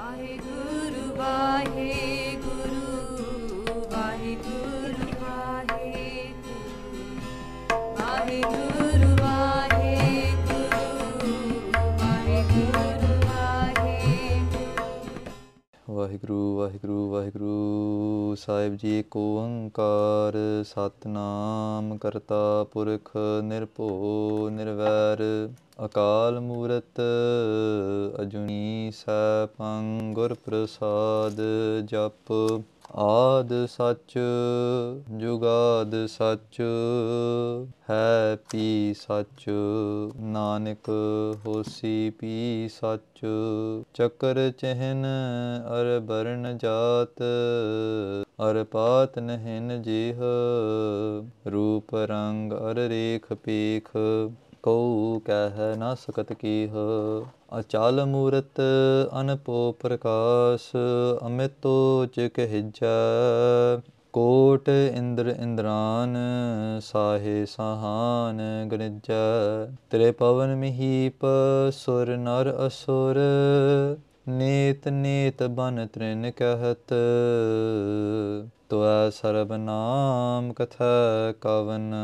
I do. Waheguru Waheguru Waheguru, Sahib ji ਏਕ ਓੰਕਾਰ ਸਤਨਾਮ ਕਰਤਾ ਪੁਰਖ ਨਿਰਭਉ, ਨਿਰਵੈਰ, ਅਕਾਲ ਮੂਰਤ, ਅਜੂਨੀ ਸੈਭੰ ਗੁਰ ਪ੍ਰਸਾਦ ਜਪ। ਆਦ ਸੱਚ, ਜੁਗਾਦ ਸੱਚ, ਹੈ ਪੀ ਸੱਚ, ਨਾਨਕ ਹੋਸੀ ਪੀ ਸੱਚ, ਚੱਕਰ ਚਹਿਨ ਅਰ ਬਰਨ ਜਾਤ, ਅਰ ਪਾਤ ਨਹਿਨ ਜੀਹ, ਰੂਪ ਰੰਗ ਅਰ ਰੇਖ ਪੇਖ ਕਉ ਕਹਿ ਨਾ ਸਕਤ ਕੀਹ। ਅਚਲ ਮੂਰਤ ਅਨਪੋ ਪ੍ਰਕਾਸ਼, ਅਮਿਤੋ ਚਿਕ ਹਿਜੈ। ਕੋਟ ਇੰਦਰ ਇੰਦਰਾਨ, ਸਾਹੇ ਸਹਾਨ ਗਣਿਜੈ। ਤੇਰੇ ਪਵਨ ਮਹੀਪ, ਸੁਰ ਨਰ ਅਸੁਰ। ਨੇਤ ਨੇਤ ਬਨ ਤ੍ਰਿਨ ਕਹਤ। ਤੁਐ ਸਰਬ ਨਾਮ ਕਥੈ ਕਵਨ,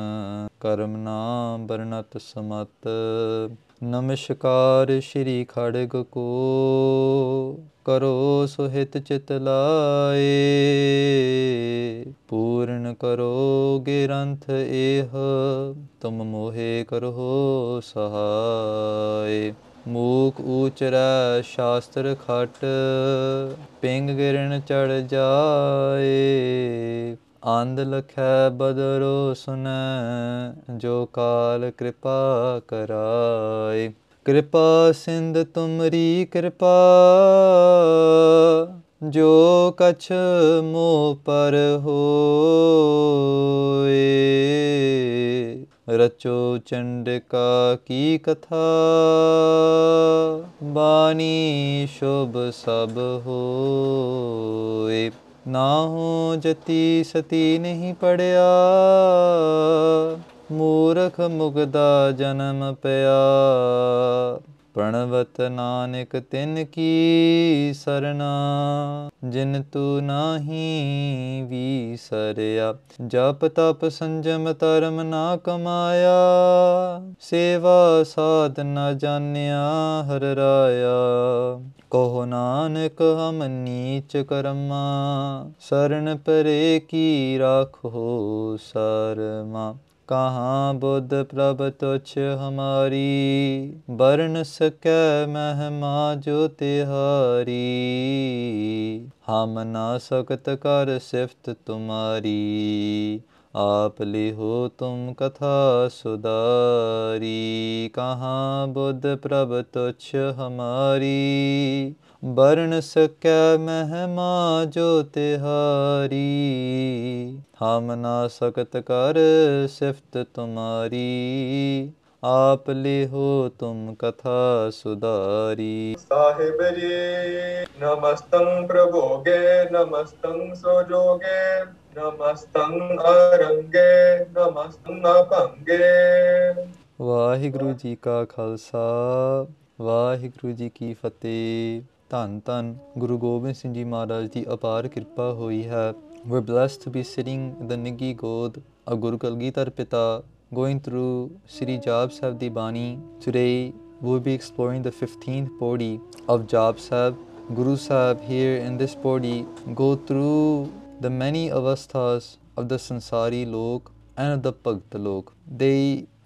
ਕਰਮ ਨਾਮ ਬਰਨਤ ਸਮਤ। ਨਮਸਕਾਰ ਸ਼੍ਰੀ ਖੜਗ ਕੋ, ਕਰੋ ਸੁਹਿਤ ਚਿਤ ਲਾਏ। ਪੂਰਨ ਕਰੋ ਗਿਰੰਥ ਏਹ, ਤੁਮ ਮੋਹਿ ਕਰੋ ਸਹਾਏ। ਮੂਕ ਊਚਰੈ ਸ਼ਾਸਤਰ ਖਟ, ਪਿੰਗ ਗਿਰਨ ਚੜ ਜਾਏ। ਆਂਦ ਲਖੈ ਬਦਰੋ ਸੁਨੈ, ਜੋ ਕਾਲ ਕਿਰਪਾ ਕਰਾਏ। ਕਿਰਪਾ ਸਿੰਧ ਤੁਮਰੀ ਕਿਰਪਾ, ਜੋ ਕਛ ਮੋ ਪਰ ਹੋਏ। ਰਚੋ ਚੰਡਕਾ ਕੀ ਕਥਾ, ਬਾਣੀ ਸ਼ੁਭ ਸਭ ਹੋਏ। ਨਾਹੋ ਜਤੀ ਸਤੀ ਨਹੀਂ ਪੜਿਆ ਮੂਰਖ ਮੁਗਦਾ ਜਨਮ ਪਿਆ। ਪ੍ਰਣਵਤ ਨਾਨਕ ਤਿਨ ਕੀ ਸਰਨਾ, ਜਿਨ ਤੂ ਨਾਹੀ ਵੀਸਰਿਆ। ਜਪ ਤਪ ਸੰਜਮ ਧਰਮ ਨਾ ਕਮਾਇਆ, ਸੇਵਾ ਸਾਧ ਨ ਜਾਣਿਆ ਹਰ ਰਾਇਆ। ਕਹੋ ਨਾਨਕ ਹਮ ਨੀਚ ਕਰਮਾ, ਸਰਨ ਪਰੇ ਕੀ ਰਾਖੋ ਸਰਮਾ। कहाँ बुद्ध प्रभ तुच्छ हमारी बरन सक महिमा जो तिहारी हम ना सकत कर सिफत तुम्हारी आप लिहो तुम कथा सुधारी कहाँ बुद्ध प्रभ तुच्छ हमारी ਵਰਣ ਸਕੈ ਮਹਿਮਾ ਜੋ ਤਿਹਾਰੀ ਹਮ ਨਾ ਸਕਤ ਕਰ ਸਿਫਤ ਤੁਮਾਰੀ ਆਪ ਲਿਹੋ ਤੁਮ ਕਥਾ ਸੁਧਾਰੀ। ਸਾਹਿਬ ਜੀ ਨਮਸਤੰ ਪ੍ਰਭੋਗੇ ਨਮਸਤੰ ਸੋਜੋਗੇ ਨਮਸਤੰ ਅਰੰਗੇ ਨਮਸਤੰ ਅਪੰਗੇ ਵਾਹਿਗੁਰੂ ਜੀ ਕਾ ਖਾਲਸਾ ਵਾਹਿਗੁਰੂ ਜੀ ਕੀ ਫਤਿਹ। ਧੰਨ ਧੰਨ ਗੁਰੂ ਗੋਬਿੰਦ ਸਿੰਘ ਜੀ ਮਹਾਰਾਜ ਦੀ ਅਪਾਰ ਕਿਰਪਾ we're blessed to be sitting in the Nigi God of Guru Kalgidhar Pita, going through Sri Jaap Sahib Di Bani. Today, we'll be exploring the 15th Podi of Jaap Sahib. Guru Sahib here in this Podi go through the many avasthas of the Sansari log and of the Bhakt log. They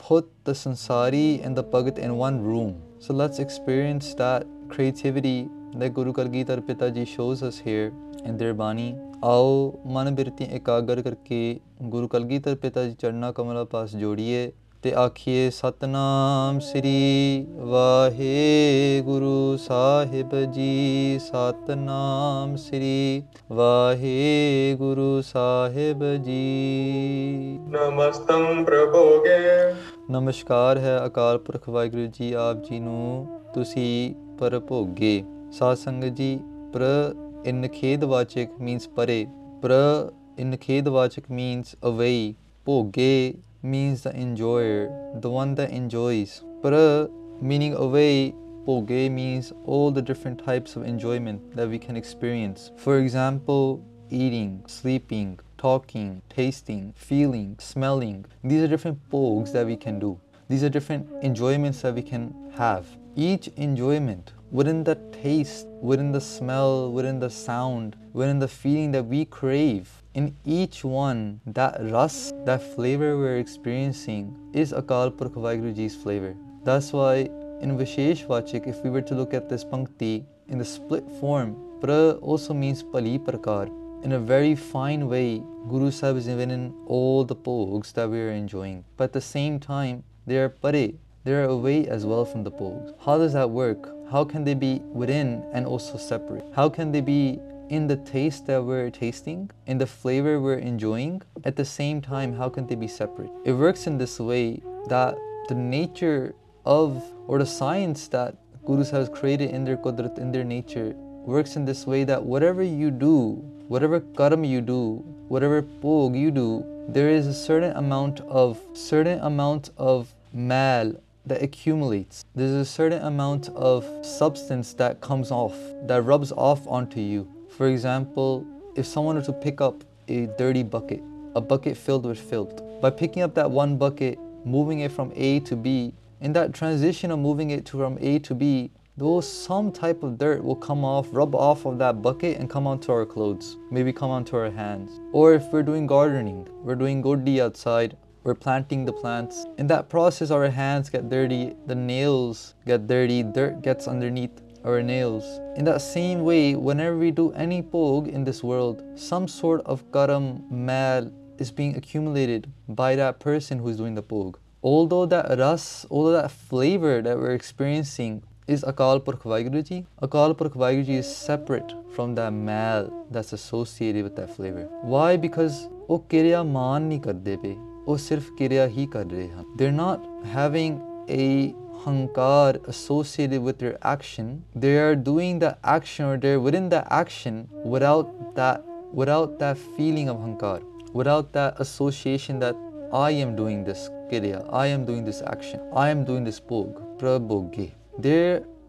put the Sansari and the Bhagat in one room. So let's experience that creativity that Guru Kalgitar Pitaji shows us here in their Bani. ਆਓ ਮਨ ਬਿਰਤੀ ਇਕਾਗਰ ਕਰਕੇ ਗੁਰੂ ਕਲਗੀਧਰ ਪਿਤਾ ਜੀ ਚਰਨਾ ਕਮਲਾ ਪਾਸ ਜੋੜੀਏ ਤੇ ਆਖੀਏ ਸਤਨਾਮ ਸ੍ਰੀ ਵਾਹਿਗੁਰੂ ਸਾਹਿਬ ਜੀ ਸਤਨਾਮ ਸ੍ਰੀ ਵਾਹਿਗੁਰੂ ਸਾਹਿਬ ਜੀ। ਨਮਸਤੰ ਪ੍ਰਭੋਗੇ ਨਮਸਕਾਰ ਹੈ ਅਕਾਲ ਪੁਰਖ ਵਾਹਿਗੁਰੂ ਜੀ ਆਪ ਜੀ ਨੂੰ ਤੁਸੀਂ ਪਰਭੋਗੇ। Satsang ji, pra in Nikhedvachak means pare. Pra in Nikhedvachak means away. Poge means the enjoyer, the one that enjoys. Pra meaning away Poge means all the different types of enjoyment that we can experience. For example, eating, sleeping, talking, tasting, feeling, smelling. These are different pogs that we can do. These are different enjoyments that we can have. Each enjoyment within the taste, within the smell, within the sound, within the feeling that we crave, in each one, that ras, that flavor we're experiencing, is Akal Purkh Ji's flavor. That's why in Vishesh Vachik, if we were to look at this Pankti in the split form, pra also means Pali Prakar. In a very fine way, Guru Sahib is even in all the pogs that we are enjoying. But at the same time, they are pare, they are away as well from the pogs. How does that work? How can they be within and also separate? How can they be in the taste that we're tasting, in the flavor we're enjoying, at the same time, how can they be separate? It works in this way that the nature of or the science that Gurus has created in their Qudrat, in their nature, works in this way that whatever you do, whatever karma you do, whatever pog you do, there is a certain amount of certain amount of mal that accumulates. There's a certain amount of substance that comes off, that rubs off onto you. For example, if someone were to pick up a dirty bucket, a bucket filled with filth, by picking up that one bucket, moving it from A to B, in that transition of moving it from A to B, though some type of dirt will come off, rub off of that bucket and come onto our clothes, maybe come onto our hands. Or if we're doing gardening, we're doing godi outside, we're planting the plants. In that process, our hands get dirty, the nails get dirty, dirt gets underneath our nails. In that same way, whenever we do any pog in this world, some sort of karam, mal is being accumulated by that person who's doing the pog. Although that ras, although that flavor that we're experiencing is Akal Purkh Vaheguru Ji, Akal Purkh Vaheguru Ji is separate from that mal that's associated with that flavor. Why? Because ਉਹ ਕਿਰਿਆ ਮਾਨ ਨਹੀਂ ਕਰਦੇ ਪਏ ਉਹ ਸਿਰਫ ਕਿਰਿਆ ਹੀ ਕਰ ਰਹੇ ਹਨ they're not having a hankar associated with their action they are doing the action or they're within the action without that without that feeling of hankar without that association that I am doing this kirya I am doing this action I am doing this pog prabhoge they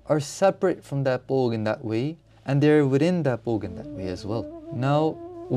are separate from that pog in that way and they're within that pog in that way as well now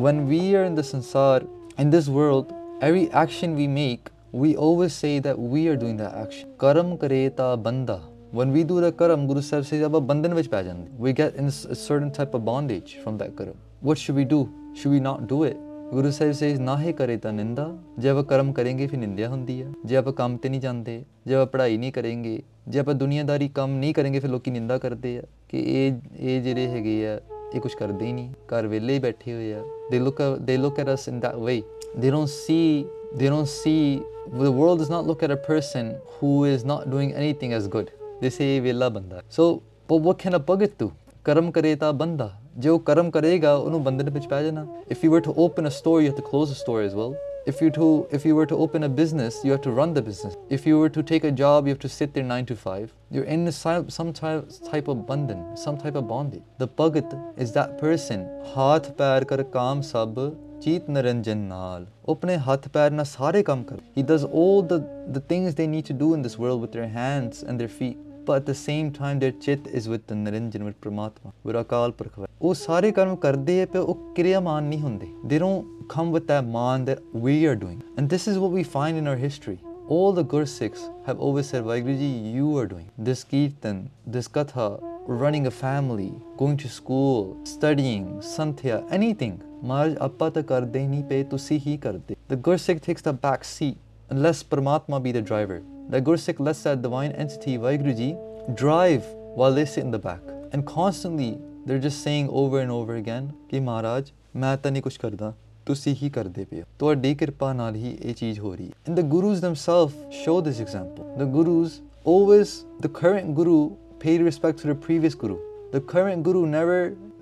when we are in the sansar in this world every action we make we always say that we are doing that action. Karam kareta banda. When we do the karam, Guru Sahib says, "Abba bandhan vich pੈ ਜਾਂਦੇ." We get in a certain type of bondage from that karam. What should we do? Should we not do it? Guru Sahib says ਨਾ ਹੀ ਕਰੇ ਤਾਂ ਨਿੰਦਾ ਜੇ ਆਪਾਂ ਕਰਮ ਕਰਾਂਗੇ ਫਿਰ ਨਿੰਦਿਆ ਹੁੰਦੀ ਹੈ ਜੇ ਆਪਾਂ ਕੰਮ ਤੇ ਨਹੀਂ ਜਾਂਦੇ ਜੇ ਆਪਾਂ ਪੜ੍ਹਾਈ ਨਹੀਂ ਕਰਾਂਗੇ ਜੇ ਆਪਾਂ ਦੁਨੀਆਦਾਰੀ ਕੰਮ ਨਹੀਂ ਕਰਾਂਗੇ ਫਿਰ ਲੋਕੀ ਨਿੰਦਾ ਕਰਦੇ ਆ ਕਿ ਇਹ ਇਹ ਜਿਹੜੇ ਹੈਗੇ ਆ ਇਹ ਕੁਝ ਕਰਦੇ ਹੀ ਨਹੀਂ ਘਰ ਵਿਹਲੇ ਹੀ ਬੈਠੇ ਹੋਏ ਆ they look they look at us in that way They don't see, they don't see, the world does not look at a person who is not doing anything as good. They say, Vela banda. So, but what can a bhagat do? Karam kareta banda. Jo karam karega, unu. If you were to open a store, you have to close the store as well. If you, to, if you were to open a business, you have to run the business. If you were to take a job, you have to sit there 9 to 5. You're in some type, type of bandhan, some type of bondage. The bhagat is that person. Haath pair kar kaam sab ਚੀਤ ਨਰੰਜਨ ਨਾਲ ਉਹ ਆਪਣੇ ਹੱਥ ਪੈਰ ਨਾਲ ਸਾਰੇ ਕੰਮ ਕਰ he does all the the things they need to do in this world with their hands and their feet but at the same time their chit is with the Niranjan with Paramatma with Akal Purkh ਉਹ ਸਾਰੇ ਕਰਮ ਕਰਦੇ ਆ ਪਰ ਉਹ ਕਿਰਿਆਮਾਨ ਨਹੀਂ ਹੁੰਦੇ they don't come with that man that we are doing and this is what we find in our history all the Gursikhs have always said Vaiguruji you are doing this kirtan this katha running a family going to school studying santhya anything ਮਹਾਰਾਜ ਆਪਾਂ ਤਾਂ ਕਰਦੇ ਹੀ ਨਹੀਂ ਪਏ ਤੁਸੀਂ ਹੀ ਕਰਦੇ the Gursikh takes the back seat and lets Paramatma be the driver the Gursikh lets that divine entity Vaiguru Ji drive while they sit in the back and constantly they're just saying over and over again ਕਿ ਮਹਾਰਾਜ ਮੈਂ ਤਾਂ ਨਹੀਂ ਕੁਝ ਕਰਦਾ ਤੁਸੀਂ ਹੀ ਕਰਦੇ ਪਏ ਹੋ ਤੁਹਾਡੀ ਕਿਰਪਾ ਨਾਲ ਹੀ ਇਹ ਚੀਜ਼ ਹੋ ਰਹੀ ਹੈ and the gurus themselves show this example the gurus always the current guru paid respect to the previous guru the current guru never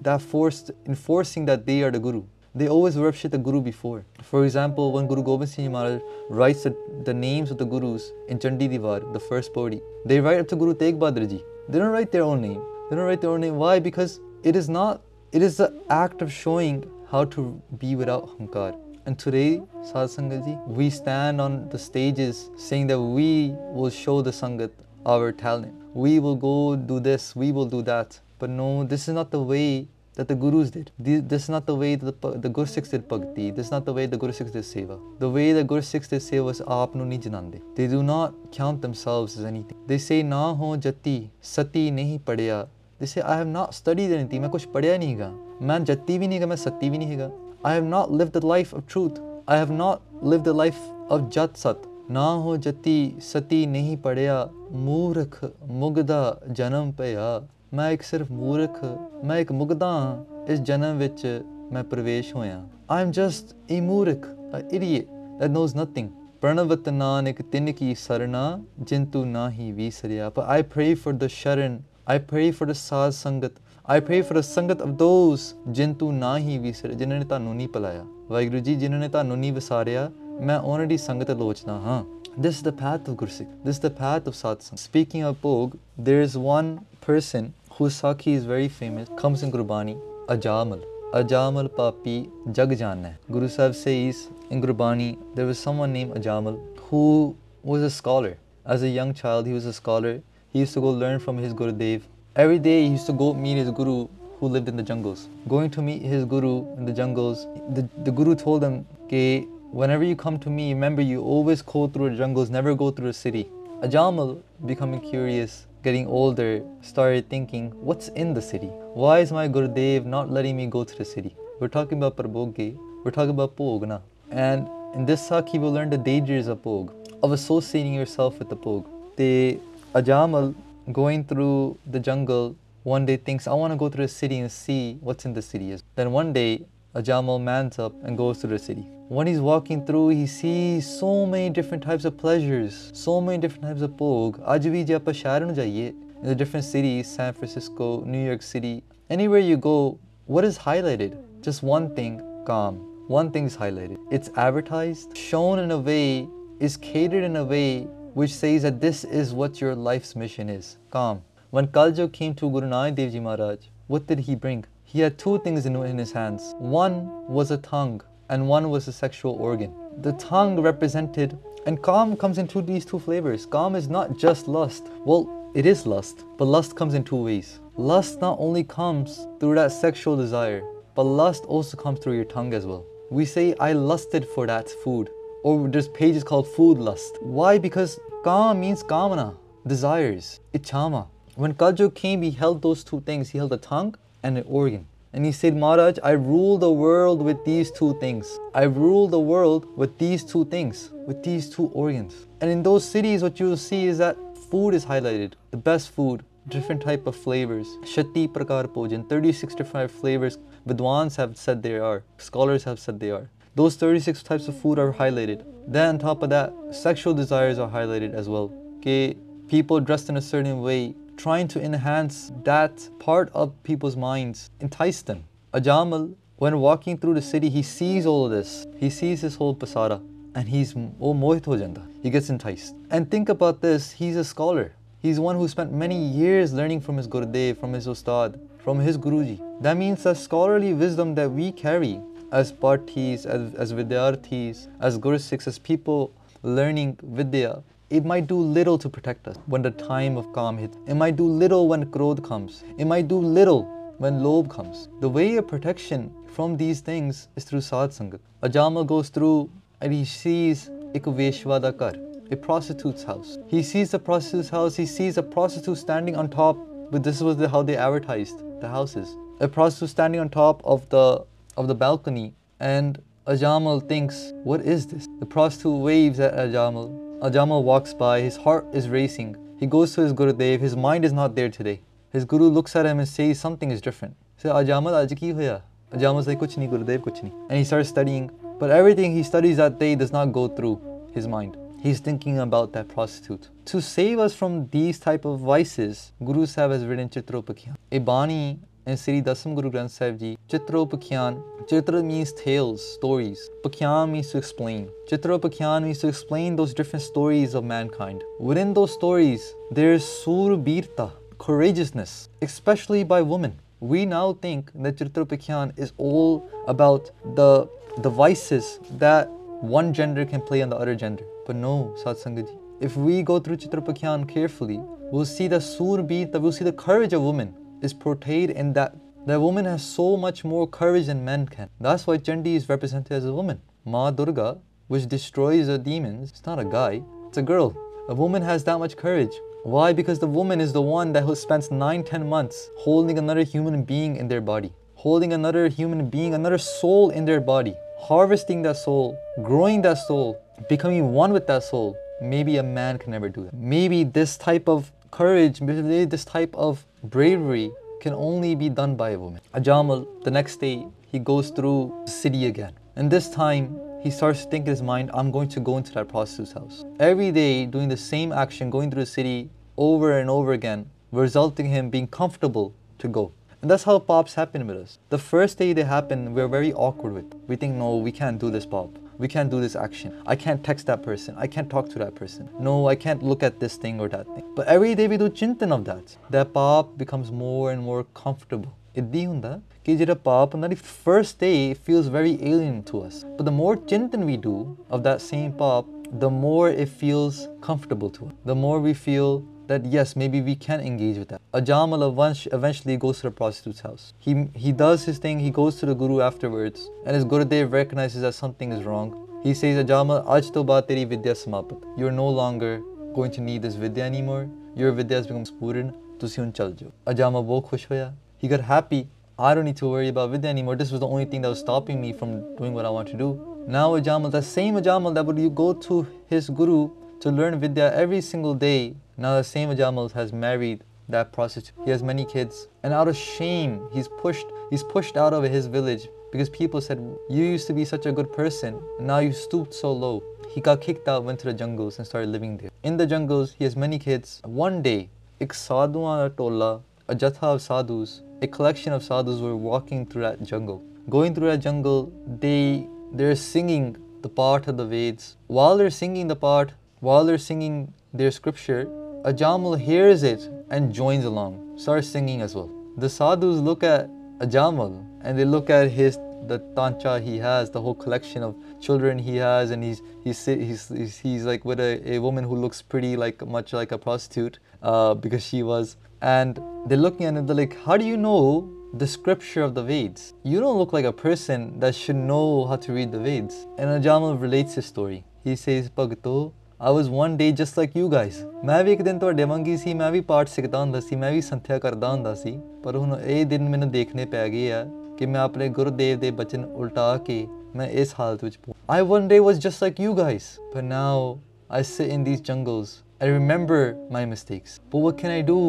that forced enforcing that they are the guru they always worship the guru before. For example, when Guru Gobind Singh Maharaj writes the, the names of the gurus in Chandi Divar, the first podi, they write up to Guru Tegh Bahadur Ji. They don't write their own name. They don't write their own name. Why? Because it is not, it is the act of showing how to be without hankar. And today, Sad Sangat Ji, we stand on the stages saying that we will show the Sangat our talent. We will go do this, we will do that. But no, this is not the way that the gurus did. This is not the way that the, the Guru Sikhs did bhakti. This is not the way the Guru Sikhs did seva. The way the Guru Sikhs did seva is aap nu janande. They do not count themselves as anything. They say na ho jati sati nahi padya. They say I have not studied anything. मैं कुछ पढ़िया नहीं गा. मैं जति भी नहीं गा. मैं सती भी नहीं गा. I have not lived the life of truth. I have not lived the life of jat sat. ना हो जति सती नहीं पढ़या ਮੂਰਖ ਮੁਗਦਾ ਜਨਮ ਪਿਆ। ਮੈਂ ਇੱਕ ਸਿਰਫ ਮੂਰਖ, ਮੈਂ ਇੱਕ ਮੁਗਦਾ ਇਸ ਜਨਮ ਵਿੱਚ ਮੈਂ ਪ੍ਰਵੇਸ਼ ਹੋਇਆ। ਆਈ ਐਮ ਜਸਟ ਏ ਮੂਰਖ a idiot that knows nothing प्रणवत Nanak तिन की सरना जिंतु ना ही वीसरिया पर आई प्रे फॉर द शरण I pray for the Sadh Sangat I pray for the Sangat of those जिंतु ना ही वीसर ਜਿਨ੍ਹਾਂ ਨੇ ਤੁਹਾਨੂੰ ਨਹੀਂ ਪਲਾਇਆ। ਵਾਹਿਗੁਰੂ ਜੀ, ਜਿਨ੍ਹਾਂ ਨੇ ਤੁਹਾਨੂੰ ਨਹੀਂ ਵਿਸਾਰਿਆ, ਮੈਂ ਉਹਨਾਂ ਦੀ ਸੰਗਤ ਲੋਚਦਾ ਹਾਂ। This is the path of Gursikh. This is the path of satsang. Speaking of Bhog, there is one person whose Sakhi is very famous, comes in Gurbani, Ajamal. Ajamal Papi Jag Janna. Guru Sahib says in Gurbani, there was someone named Ajamal who was a scholar. As a young child, he was a scholar. He used to go learn from his Gurudev. Every day he used to go meet his Guru who lived in the jungles. Going to meet his Guru in the jungles, the, the Guru told him, "Ke whenever you come to me, remember you always go through the jungles, never go through a city. Ajamal, becoming curious, getting older, started thinking, what's in the city? Why is my Gurudev not letting me go to the city? We're talking about Prabhoge, we're talking about Pogna. And in this Sakhi, we'll learn the dangers of Pog, of associating yourself with the Pog. The Ajamal, going through the jungle, one day thinks, I want to go to the city and see what's in the city. Then one day, Ajamal mans up and goes to the city. When he's walking through, he sees so many different types of pleasures, so many different types of bog. Aaj bhi je aap in the different cities, San Francisco, New York City, anywhere you go, what is highlighted? Just one thing, calm. One thing is highlighted. It's advertised, shown in a way, is catered in a way which says that this is what your life's mission is, calm. When Kaljo came to Guru Nanak Dev Ji Maharaj, what did he bring? He had two things in, in his hands. One was a tongue, and one was a sexual organ. The tongue represented, and calm comes in two, these two flavors. Calm is not just lust. Well, it is lust, but lust comes in two ways. Lust not only comes through that sexual desire, but lust also comes through your tongue as well. We say, I lusted for that food. Or there's pages called food lust. Why? Because kam means kamana, desires, ichama. When Kaljo came, he held those two things. He held a tongue and an organ. And he said, Maharaj, I rule the world with these two things. I rule the world with these two things, with these two organs. And in those cities, what you'll see is that food is highlighted. The best food, different type of flavors. Shati Prakar Pojan, 36 different flavors. Vidwans have said there are. Scholars have said they are. Those 36 types of food are highlighted. Then on top of that, sexual desires are highlighted as well. Okay, people dressed in a certain way, trying to enhance that part of people's minds, entice them. Ajamal, when walking through the city, he sees all of this. He sees this whole pasara and he's oh mohit ho janda. He gets enticed. And think about this, he's a scholar. He's one who spent many years learning from his Gurudev, from his Ustad, from his Guruji. That means the scholarly wisdom that we carry as partis, as, as vidyarthis, as Guru Sikhs, as people learning Vidya, it might do little to protect us when the time of calm hits. It might do little when krodh comes. It might do little when lobe comes. The way of protection from these things is through Sad Sangat. Ajama goes through and he sees Veshwa kar, a prostitute's house. He sees the prostitute's house, he sees a prostitute standing on top, but this was the, how they advertised the houses. A prostitute standing on top of the of the balcony and Ajamal thinks, what is this? The prostitute waves at Ajamal. Ajamal walks by, his heart is racing. He goes to his Gurudev, his mind is not there today. His Guru looks at him and says something is different. He says, Ajamal, aaj ki hoya? Ajamal says, kuch nahi, Gurudev, kuch nahi. And he starts studying, but everything he studies that day does not go through his mind. He's thinking about that prostitute. To save us from these type of vices, Guru Sahib has written Chitropakyan. A Bani in Sri Dasam Guru Granth Sahib Ji, Chitropakyan. Chitra means tales, stories. Pakyan means to explain. Chitropakyan means to explain those different stories of mankind. Within those stories, there's surbirta, courageousness, especially by women. We now think that Chitropakyan is all about the, the vices that one gender can play on the other gender. But no, Satsangaji. If we go through Chitrapakyan carefully, we'll see the Surbi, that we'll see the courage of women is portrayed in that that woman has so much more courage than men can. That's why Chandi is represented as a woman. Ma Durga, which destroys the demons, it's not a guy, it's a girl. A woman has that much courage. Why? Because the woman is the one that spends nine, ten months holding another human being in their body, holding another human being, another soul in their body, harvesting that soul, growing that soul, becoming one with that soul. Maybe a man can never do that. Maybe this type of courage, maybe this type of bravery can only be done by a woman. Ajamal, the next day, he goes through the city again. And this time, he starts to think in his mind, I'm going to go into that prostitute's house. Every day, doing the same action, going through the city over and over again, resulting in him being comfortable to go. And that's how pops happen with us. The first day they happen, we're very awkward with. We think, no, we can't do this pop. We can't do this action. I can't text that person. I can't talk to that person. No, I can't look at this thing or that thing. But every day we do chintan of that. That pop becomes more and more comfortable. ਇੱਦੀ ਹੁੰਦਾ ਕਿ ਜਿਹੜਾ ਪਾਪ ਹੁੰਦਾ ਦੀ first day it feels very alien to us. But the more chintan we do of that same pop, the more it feels comfortable to us. The more we feel that yes, maybe we can engage with that. Ajamal eventually goes to the prostitute's house. He, he does his thing, he goes to the Guru afterwards, and his Gurudev recognizes that something is wrong. He says, Ajamal, Aj to baat teri vidya samapat. You're no longer going to need this vidya anymore. Your vidya has become spuran. ਤੁਸੀਂ ਹੁਣ ਚੱਲ ਜਾਓ ਅਜਾਮਾ ਬਹੁਤ ਖੁਸ਼ ਹੋਇਆ he got happy I don't need to worry about vidya anymore this was the only thing that was stopping me from doing what I want to do now Ajamal that same Ajamal that would you go to his guru to learn vidya every single day now the same Ajamal has married that prostitute. He has many kids. And out of shame, he's pushed, he's pushed out of his village because people said, you used to be such a good person, and now you stooped so low. He got kicked out, went to the jungles and started living there. In the jungles, he has many kids. One day, ek sadhuan tola, a jatha of sadhus, a collection of sadhus were walking through that jungle. Going through that jungle, they they're singing the part of the Vedas. While they're singing the part, while they're singing their scripture, Ajamal hears it and joins along starts singing as well the sadhus look at Ajamal and they look at his the tancha he has, the whole collection of children he has, and he's he's he's he's, he's like with a, a woman who looks pretty like much like a prostitute uh, because she was, and they're looking at it. They're like, how do you know the scripture of the Veds? You don't look like a person that should know how to read the Veds. And Ajamal relates his story. He says, Bhagto, I was one day just like you guys ਮੈਂ ਵੀ ਇੱਕ ਦਿਨ ਤੁਹਾਡੇ ਵਾਂਗੀ ਸੀ ਮੈਂ ਵੀ ਪਾਠ ਸਿੱਖਦਾ ਹੁੰਦਾ ਸੀ ਮੈਂ ਵੀ ਸੰਥਿਆ ਕਰਦਾ ਹੁੰਦਾ ਸੀ ਪਰ ਹੁਣ ਇਹ ਦਿਨ ਮੈਨੂੰ ਦੇਖਣੇ ਪੈ ਗਏ ਆ ਕਿ ਮੈਂ ਆਪਣੇ ਗੁਰਦੇਵ ਦੇ ਬਚਨ ਉਲਟਾ ਕੇ ਮੈਂ ਇਸ ਹਾਲਤ ਵਿੱਚ I one day was just like you guys but now I sit in these jungles I remember my mistakes but what can I do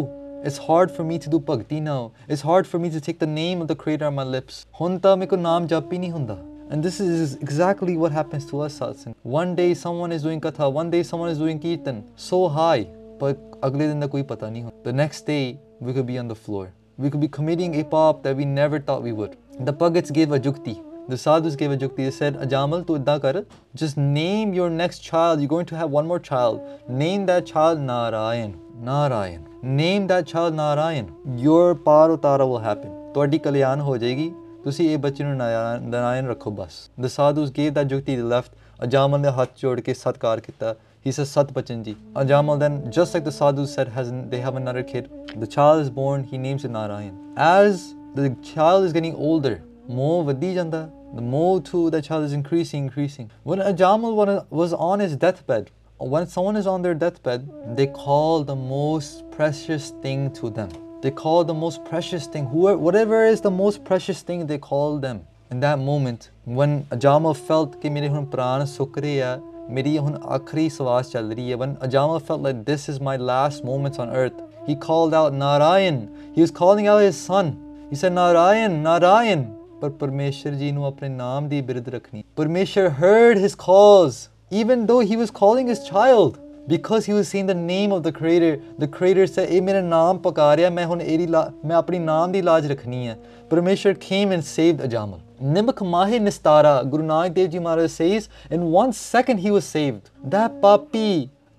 It's hard for me to do bhakti now. It's hard for me to take the name of the creator on my lips. ਹੁਣ ਤਾਂ ਮੇਰੇ ਕੋ ਨਾਮ ਜਪ ਹੀ ਨਹੀਂ ਹੁੰਦਾ And this is exactly what happens to us, satsang. One day someone is doing katha, one day someone is doing kirtan, so high, but ਅਗਲੇ ਦਿਨ ਦਾ ਕੋਈ ਪਤਾ ਨਹੀਂ ਹੁੰਦਾ. The next day we could be on the floor. We could be committing a pop that we never thought we would. The Bhagats gave a jukti. The sadhus gave a jukti. They said, Ajamal, tu idda kar. Just name your next child. You're going to have one more child. Name that child Narayan. Narayan. Name that child Narayan. Your par utara will happen. ਤੁਹਾਡੀ ਕਲਿਆਣ ਹੋ ਜਾਏਗੀ ਤੁਸੀਂ ਇਹ ਬੱਚੇ ਨੂੰ ਨਾਰਾਇਣ ਰੱਖੋ ਬਸ the sadhus gave that jukti they left ਅਜਾਮਲ ਨੇ ਹੱਥ ਜੋੜ ਕੇ ਸਤਕਾਰ ਕੀਤਾ he says ਸਤ ਬਚਨ ਜੀ ਅਜਾਮਲ then just like the sadhus said has they have another kid the child is born he names it narayan as the child is getting older more ਵਧੀ ਜਾਂਦਾ the more too the child is increasing increasing when ajamal was on his deathbed when someone is on their deathbed they call the most precious thing to them they call the most precious thing whoever whatever is the most precious thing they call them in that moment when Ajama felt ਕਿ ਮੇਰੇ ਹੁਣ ਪ੍ਰਾਣ ਸੁੱਕ ਰਹੇ ਆ ਮੇਰੀ ਹੁਣ ਆਖਰੀ ਸਵਾਸ ਚੱਲ ਰਹੀ ਹੈ when Ajama felt like this is my last moments on earth he called out Narayan he was calling out his son he said Narayan Narayan ਪਰ ਪਰਮੇਸ਼ਰ ਜੀ ਨੂੰ ਆਪਣੇ ਨਾਮ ਦੀ ਬਿਰਧ ਰੱਖਣੀ ਪਰਮੇਸ਼ਰ heard his calls even though he was calling his child because he was saying the name of the creator the creator said ਇਹ ਮੇਰਾ ਨਾਮ ਪੁਕਾਰਿਆ ਮੈਂ ਹੁਣ ਇਹਦੀ ਮੈਂ ਆਪਣੀ ਨਾਮ ਦੀ ਲਾਜ ਰੱਖਣੀ ਹੈ ਪਰਮੇਸ਼ਰ came and saved ਅਜਾਮਲ ਨਿਮਕ ਮਾਹੇ ਨਿਸਤਾਰਾ ਗੁਰੂ ਨਾਨਕ ਦੇਵ ਜੀ ਮਹਾਰਾਜ says in one second he was saved that papi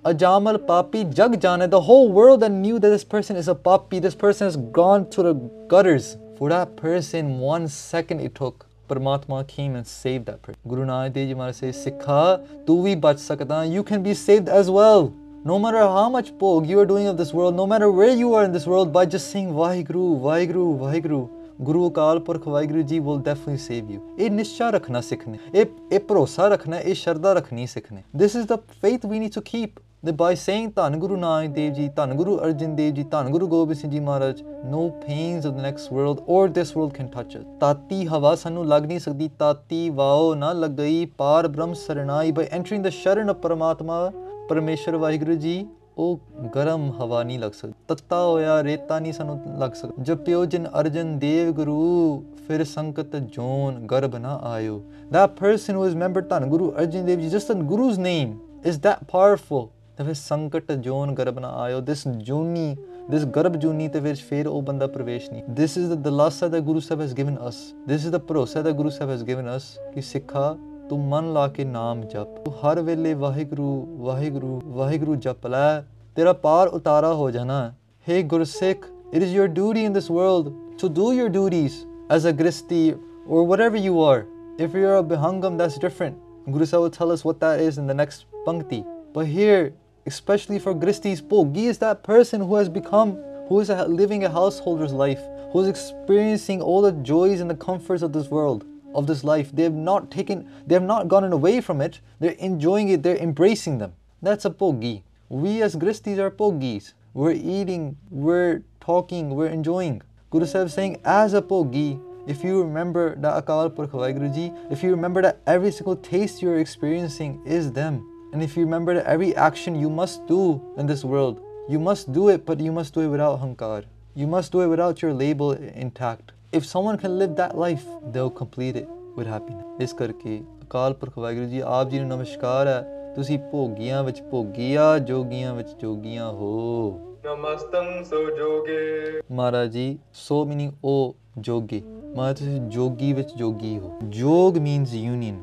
Ajamal papi jug jana the whole world that knew that this person is a papi this person has gone to the gutters for that person one second it took Parmatma came and saved that person Guru Nanak Dev ji Maharaj ਸੇ ਸਿੱਖਾ ਤੂੰ ਵੀ ਬਚ ਸਕਦਾ you can be saved as well No matter how much pog you are doing of this world, no matter where you are in this world, by just saying Vaheguru, Vaheguru, Vaheguru, Guru Akal Purakh Vaheguru ji will definitely save you ਇਹ ਨਿਸ਼ਚਾ ਰੱਖਣਾ ਸਿੱਖਣਾ ਇਹ ਇਹ ਭਰੋਸਾ ਰੱਖਣਾ ਇਹ ਸ਼ਰਧਾ ਰੱਖਣੀ ਸਿੱਖਣੀ this is the faith we need to keep that by saying Dhan Guru Nanak Dev Ji, Dhan Guru Arjan Dev Ji, Dhan Guru Gobind Singh Ji Maharaj, no pains of the next world or this world can touch us. Tati hawa sanu lag nahi sakdi, tati vao na lagai par brahm saranai. By entering the sharan of Paramatma, Parameshwar Vaheguru Ji, ਉਹ ਗਰਮ ਹਵਾ ਨਹੀਂ ਲੱਗ ਸਕਦੀ ਤੱਤਾ ਹੋਇਆ ਰੇਤਾ ਨਹੀਂ ਸਾਨੂੰ ਲੱਗ ਸਕਦਾ ਜਪਿਓ ਜਿਨ ਅਰਜਨ ਦੇਵ ਗੁਰੂ ਫਿਰ ਸੰਕਤ ਜੋਨ ਗਰਭ ਨਾ ਆਇਓ that person who is member tan guru arjan dev ji just on guru's name is that powerful ਤੇ ਫਿਰ ਸੰਕਟ ਜੋਨ ਗਰਭ ਨਾ ਆਇਓ this ਜੂਨੀ this ਗਰਭ ਜੂਨੀ ਤੇ ਵਿੱਚ ਫਿਰ ਉਹ ਬੰਦਾ ਪ੍ਰਵੇਸ਼ ਨਹੀਂ this is the ਦਿਲਾਸਾ that guru Sahib has given us this is the ਭਰੋਸਾ that guru Sahib has given us ਕਿ ਸਿੱਖਾ ਤੂੰ ਮਨ ਲਾ ਕੇ ਨਾਮ ਜਪ ਤੂੰ ਹਰ ਵੇਲੇ ਵਾਹਿਗੁਰੂ ਵਾਹਿਗੁਰੂ ਵਾਹਿਗੁਰੂ ਜਪ ਲੈ ਤੇਰਾ ਪਾਰ ਉਤਾਰਾ ਹੋ ਜਾਣਾ ਹੈ hey ਗੁਰਸਿੱਖ it is your duty in this world to do your duties as a gristi or whatever you are if you're a bihangam that's different guru sahib will tell us what that is in the next pankti but here especially for gristis bogi is that person who has become who is a- living a householder's life who is experiencing all the joys and the comforts of this world of this life. They have not taken, they have not gotten away from it. They're enjoying it, they're embracing them. That's a pogi. We as Gristis are pogis. We're eating, we're talking, we're enjoying. Guru Sahib saying, as a pogi, if you remember that Akal Purkh Vaheguru Ji, if you remember that every single taste you're experiencing is them, and if you remember that every action you must do in this world, you must do it, but you must do it without hankar. You must do it without your label intact. If someone can live that life, they'll complete it with happiness. ਇਸ ਕਰਕੇ ਅਕਾਲ ਪੁਰਖ ਵਾਹਿਗੁਰੂ ਜੀ ਆਪ ਜੀ ਨੂੰ ਨਮਸਕਾਰ ਹੈ ਤੁਸੀਂ ਭੋਗੀਆਂ ਵਿੱਚ ਭੋਗੀਆ ਜੋਗੀਆਂ ਵਿੱਚ ਜੋਗੀਆਂ ਹੋ ਨਮਸਤੰ ਸੋ ਜੋਗੇ ਮਹਾਰਾਜ ਜੀ ਸੋ ਮੀਨਿੰਗ ਓ ਜੋਗੀ ਮਹਾਰਾਜ ਤੁਸੀਂ ਜੋਗੀ ਵਿੱਚ ਜੋਗੀ ਹੋ jog means union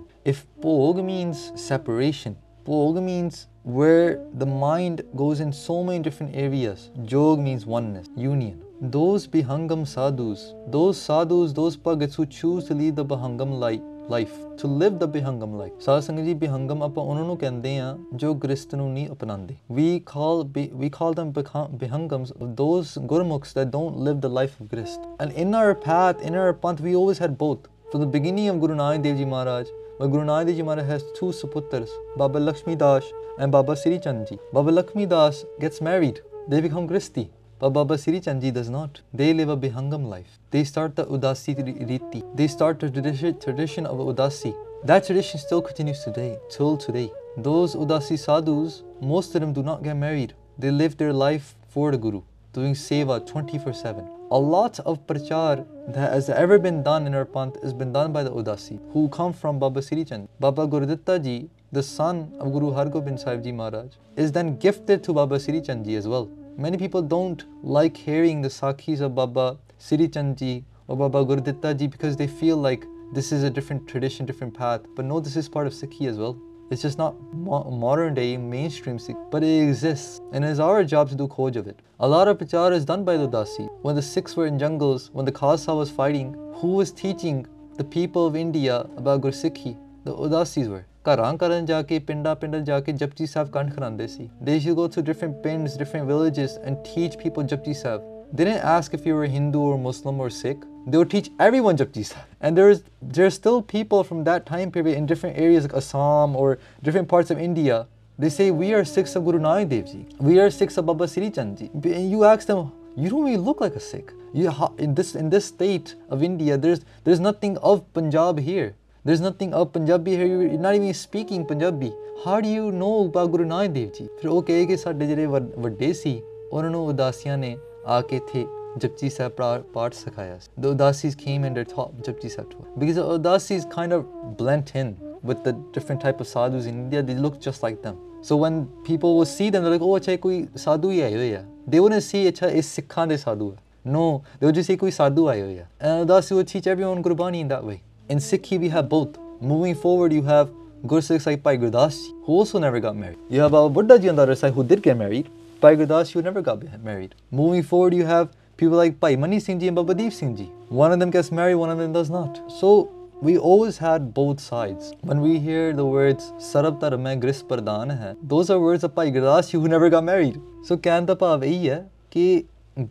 ਭੋਗ means where the mind goes in so many different areas jog means oneness union those bihangam sadhus those sadhus those bhagats who choose to lead the bihangam life life to live the bihangam life ਸਾਧ ਸੰਗਤ ਜੀ bihangam ਆਪਾਂ ਉਹਨਾਂ ਨੂੰ ਕਹਿੰਦੇ ਆ ਜੋ ਗ੍ਰਸਤ ਨੂੰ ਨਹੀਂ ਅਪਣਾਉਂਦੇ we call bi- we call them bikha- bihangams those gurmukhs that don't live the life of grist and in our path in our panth we always had both from the beginning of Guru Nanak Dev Ji Maharaj but Guru Nanak Ji Maharaj has two suputras Baba Lakshmi Das and Baba Sri Chand Ji Baba Lakshmi Das gets married they become gristi but Baba Siri Chandji does not. They live a Bihangam life. They start the Udasi ri- Riti. They start the tradition, tradition of Udasi. That tradition still continues today, till today. Those Udasi sadhus, most of them do not get married. They live their life for the Guru, doing seva 24 7. A lot of prachar that has ever been done in our panth has been done by the Udasi, who come from Baba Siri Chand. Baba Guruditta ji, the son of Guru Har Hargobind Sahib ji Maharaj, is then gifted to Baba Siri Chand ji as well. Many people don't like hearing the Sakhis of Baba Siri Chand ji or Baba Guruditta ji because they feel like this is a different tradition, different path. But no, this is part of Sikhi as well. It's just not mo- modern day mainstream Sikh, but it exists. And it's our job to do khoj of it. A lot of prachar is done by the Udasi. When the Sikhs were in jungles, when the Khalsa was fighting, who was teaching the people of India about Gursikhi? The Udasis were. ਘਰਾਂ ਘਰਾਂ ਜਾ ਕੇ ਪਿੰਡਾਂ ਪਿੰਡਾਂ ਜਾ ਕੇ ਜਪਜੀ ਸਾਹਿਬ ਕੰਠ ਕਰਾਉਂਦੇ ਸੀ they used to go to different pins different villages and teach people Japji Sahib they didn't ask if you were Hindu or Muslim or Sikh they would teach everyone japji Sahib and there's there's still people from that time period in different areas like Assam or different parts of India they say we are Sikhs of Guru Nanak Dev Ji we are Sikhs of Baba Siri Chand Ji and you ask them you don't really look like a Sikh you ho- in this in this state of India there's there's nothing of Punjab here there's nothing of Punjabi here. You're not even speaking Punjabi. How do you know about Guru Nanak Dev Ji? ਫਿਰ ਉਹ ਕਹੇ ਕਿ ਸਾਡੇ ਜਿਹੜੇ ਵੱਡ- ਵੱਡੇ ਸੀ ਉਹਨਾਂ ਨੂੰ ਉਦਾਸੀਆਂ ਨੇ ਆ ਕੇ ਇੱਥੇ Japjisa Part Sakaya. The Udasis came and they taught Japjisa to us. Because the Udasis kind of blent in with the different type of sadhus in India, they look just like them. So when people will see them, they're like, oh, achha, koi sadhu Yeah, yeah. They wouldn't see, achha, is Sikhan de sadhu hai. No, they would just say, koi sadhu Yeah, yeah. And Udasi would teach everyone Gurbani in that way. In Sikhi, we have both. Moving forward, you have Gursikh Sai Pai who also never got married. You have Baba Buddha Ji on the other side, who did get married. Pai Gurdas, who never got married. Moving forward, you have people like Bhai Mani Singh Ji and Baba Deep Singh Ji. One of them gets married, one of them does not. So, we always had both sides. When we hear the words Sarab ਧਰਮ ਹੈ ਗ੍ਰਿਸ ਪ੍ਰਦਾਨ ਹੈ those are words of Bhai Gurdas ji who never got married. So ਕਹਿਣ ਦਾ ਭਾਵ ਇਹ ਹੈ ਕਿ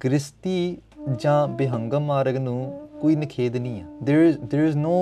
ਗ੍ਰਿਸਤੀ ਜਾਂ ਬਿਹੰਗਮ ਮਾਰਗ ਨੂੰ ਕੋਈ ਨਿਖੇਧ ਨਹੀਂ ਹੈ there is there is no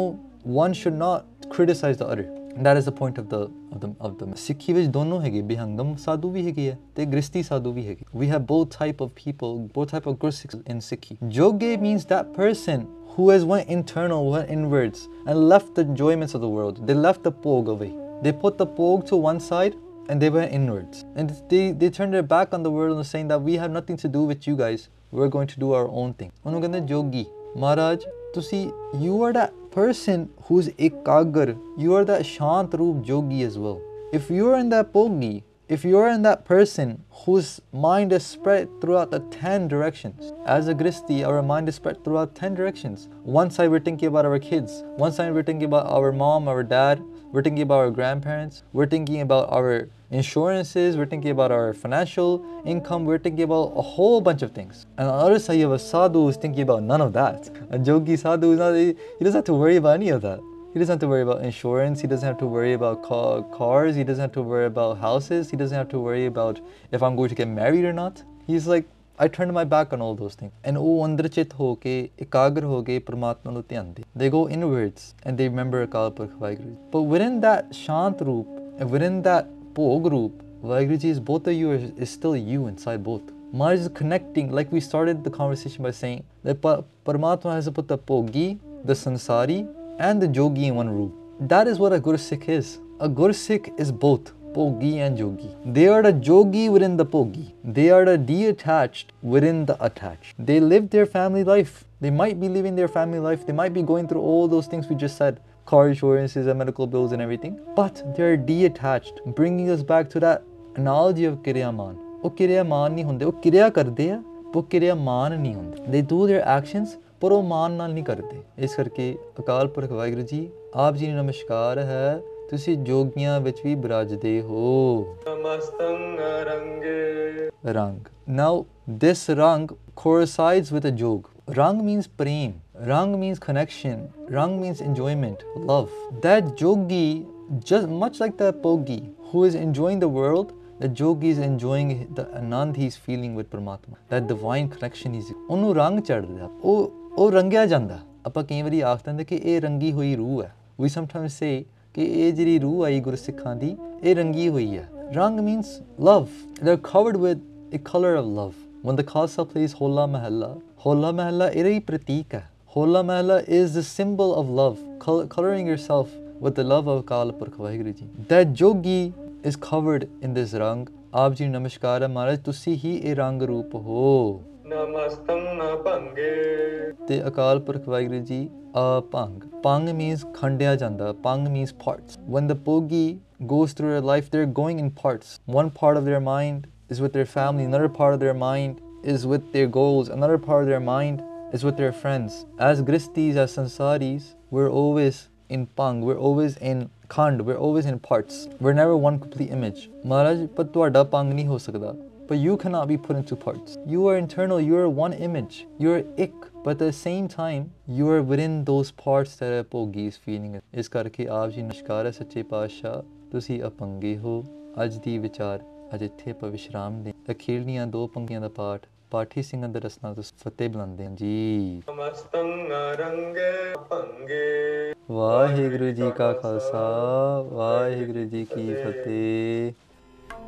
one should not criticize the other that is the point of the of the of the ਸਿੱਖੀ ਵਿੱਚ ਦੋਨੋਂ ਹੈਗੇ ਬਿਹੰਗਮ ਸਾਧੂ ਵੀ ਹੈਗੇ ਆ ਤੇ ਗ੍ਰਿਸਤੀ ਸਾਧੂ ਵੀ ਹੈਗੇ we have both type of people both type of gursikhs in sikhi joge means that person who has went internal went inwards and left the enjoyments of the world they left the pog away they put the pog to one side and they went inwards and they they turned their back on the world and saying that we have nothing to do with you guys we're going to do our own thing ਉਹਨੂੰ ਕਹਿੰਦੇ ਜੋਗੀ ਮਹਾਰਾਜ ਤੁਸੀਂ you are that person who's ekagar you are that shant roop jogi as well. If you are in that pogi if you are in that person whose mind is spread throughout the 10 directions as a gristi our mind is spread throughout 10 directions. One side we're thinking about our kids one side we're thinking about our mom our dad we're thinking about our grandparents we're thinking about our insurances we're thinking about our financial income we're thinking about a whole bunch of things and on the other side you have a sadhu who's thinking about none of that a jogi sadhu is not he doesn't have to worry about any of that he doesn't have to worry about insurance. He doesn't have to worry about ca- cars. He doesn't have to worry about houses. He doesn't have to worry about if I'm going to get married or not. He's like, I turned my back on all those things. And ਉਹ ਅੰਦਰ ਚਿਤ ਹੋ ਕੇ ਇਕਾਗਰ ਹੋ ਕੇ ਪ੍ਰਮਾਤਮਾ ਨੂੰ ਧਿਆਨ ਦੇ They go inwards and they remember Akal Purakh Waheguru ji. But within that ਸ਼ਾਂਤ ਰੂਪ and within that ਭੋਗ ਰੂਪ ਵਾਹਿਗੁਰੂ ਜੀ is both of you is, is still you inside both. Maharaj is connecting, like we started the conversation by saying that Pa- Paramatma has put the Pogi, the Sansari, and the Jogi in one room. That is what a Gursikh is. A Gursikh is both Pogi and Jogi. They are the Jogi within the Pogi. They are the detached within the attached. They live their family life. They might be living their family life. They might be going through all those things we just said car insurances and medical bills and everything. But they're detached, bringing us back to that analogy of Kiryaman. ਉਹ ਕਿਰਿਆਮਾਨ ਨਹੀਂ ਹੁੰਦੇ ਉਹ ਕਿਰਿਆ ਕਰਦੇ ਆ ਉਹ ਕਿਰਿਆਮਾਨ ਨਹੀਂ ਹੁੰਦੇ ਦੇ ਡੂ देयर ਐਕਸ਼ਨਸ ਪਰ ਉਹ ਮਾਨ ਨਾਲ ਨਹੀਂ ਕਰਦੇ ਇਸ ਕਰਕੇ ਅਕਾਲ ਪੁਰਖ ਵਾਹਿਗੁਰੂ ਜੀ ਆਪ ਜੀ ਨੂੰ ਨਮਸਕਾਰ ਹੈ ਤੁਸੀਂ ਜੋਗੀਆਂ ਵਿੱਚ ਵੀ ਬਿਰਾਜਦੇ ਹੋ ਨਮਸਤੰ ਰੰਗੇ ਰੰਗ now this rang coincides with a jog. Rang means prem, rang means connection, rang means enjoyment, love. That jogi, just much like that pogi, who is enjoying the world, the jogi is enjoying the anand he is feeling with Paramatma, that divine connection is. ਉਹਨੂੰ ਰੰਗ ਚੜਦਾ ਉਹ ਉਹ ਰੰਗਿਆ ਜਾਂਦਾ ਆਪਾਂ ਕਈ ਵਾਰੀ ਆਖਦੇ ਹਾਂ ਕਿ ਇਹ ਰੰਗੀ ਹੋਈ ਰੂਹ ਹੈ we sometimes say ਕਿ ਇਹ ਜਿਹੜੀ ਰੂਹ ਆਈ ਗੁਰਸਿੱਖਾਂ ਦੀ ਇਹ ਰੰਗੀ ਹੋਈ ਹੈ ਰੰਗ means love they're covered with a color of love when the Khalsa plays Hola Mahalla Hola Mahalla ਇਹਦਾ ਹੀ ਪ੍ਰਤੀਕ ਹੈ Hola Mahalla is the symbol of love col- coloring yourself with the love of Akal Purkh Vaheguru ji that jogi is covered in this rang ਆਪ ਜੀ ਨੂੰ ਨਮਸਕਾਰ ਹੈ ਮਹਾਰਾਜ ਤੁਸੀਂ ਹੀ ਇਹ ਰੰਗ ਰੂਪ ਹੋ ਨਮਸਤੰ ਨ ਭੰਗੇ ਤੇ ਅਕਾਲ ਪੁਰਖ ਵਾਹਿਗੁਰੂ ਜੀ ਅ ਭੰਗ ਭੰਗ ਮੀਨਸ ਖੰਡਿਆ ਜਾਂਦਾ ਭੰਗ means parts when the pogi goes through their life they're going in parts one part of their mind is with their family another part of their mind is with their goals another part of their mind is with their friends as gristis as sansaris we're always in pang we're always in khand we're always in parts we're never one complete image maharaj ਪਰ ਤੁਹਾਡਾ ਪੰਗ ਨਹੀਂ ਹੋ ਸਕਦਾ but you cannot be put into parts. You are internal, you are one image, you are ik, but at the same time, you are within those parts that are ਭੋਗੀ's feeling. ਇਸ ਕਰਕੇ ਆਪ ਜੀ ਨਮਸਕਾਰ ਹੈ ਸੱਚੇ ਪਾਤਸ਼ਾਹ ਤੁਸੀਂ ਅਪੰਗੇ ਹੋ ਅੱਜ ਦੀ ਵਿਚਾਰ ਅਜ ਇੱਥੇ ਆਪਾਂ ਵਿਸ਼ਰਾਮ ਦੇ ਅਖੀਲੀਆਂ ਦੋ ਪੰਗੀਆਂ ਦਾ ਪਾਠ ਪਾਠੀ ਸਿੰਘਾਂ ਦੇ ਰਸਨਾ ਤੋਂ ਫਤਿਹ ਬੁਲਾਉਂਦੇ ਹਾਂ ਜੀ ਸਮਸਤੰ ਰੰਗੇ ਪੰਗੇ ਵਾਹਿਗੁਰੂ ਜੀ ਕਾ ਖਾਲਸਾ ਵਾਹਿਗੁਰੂ ਜੀ ਕੀ ਫਤਿਹ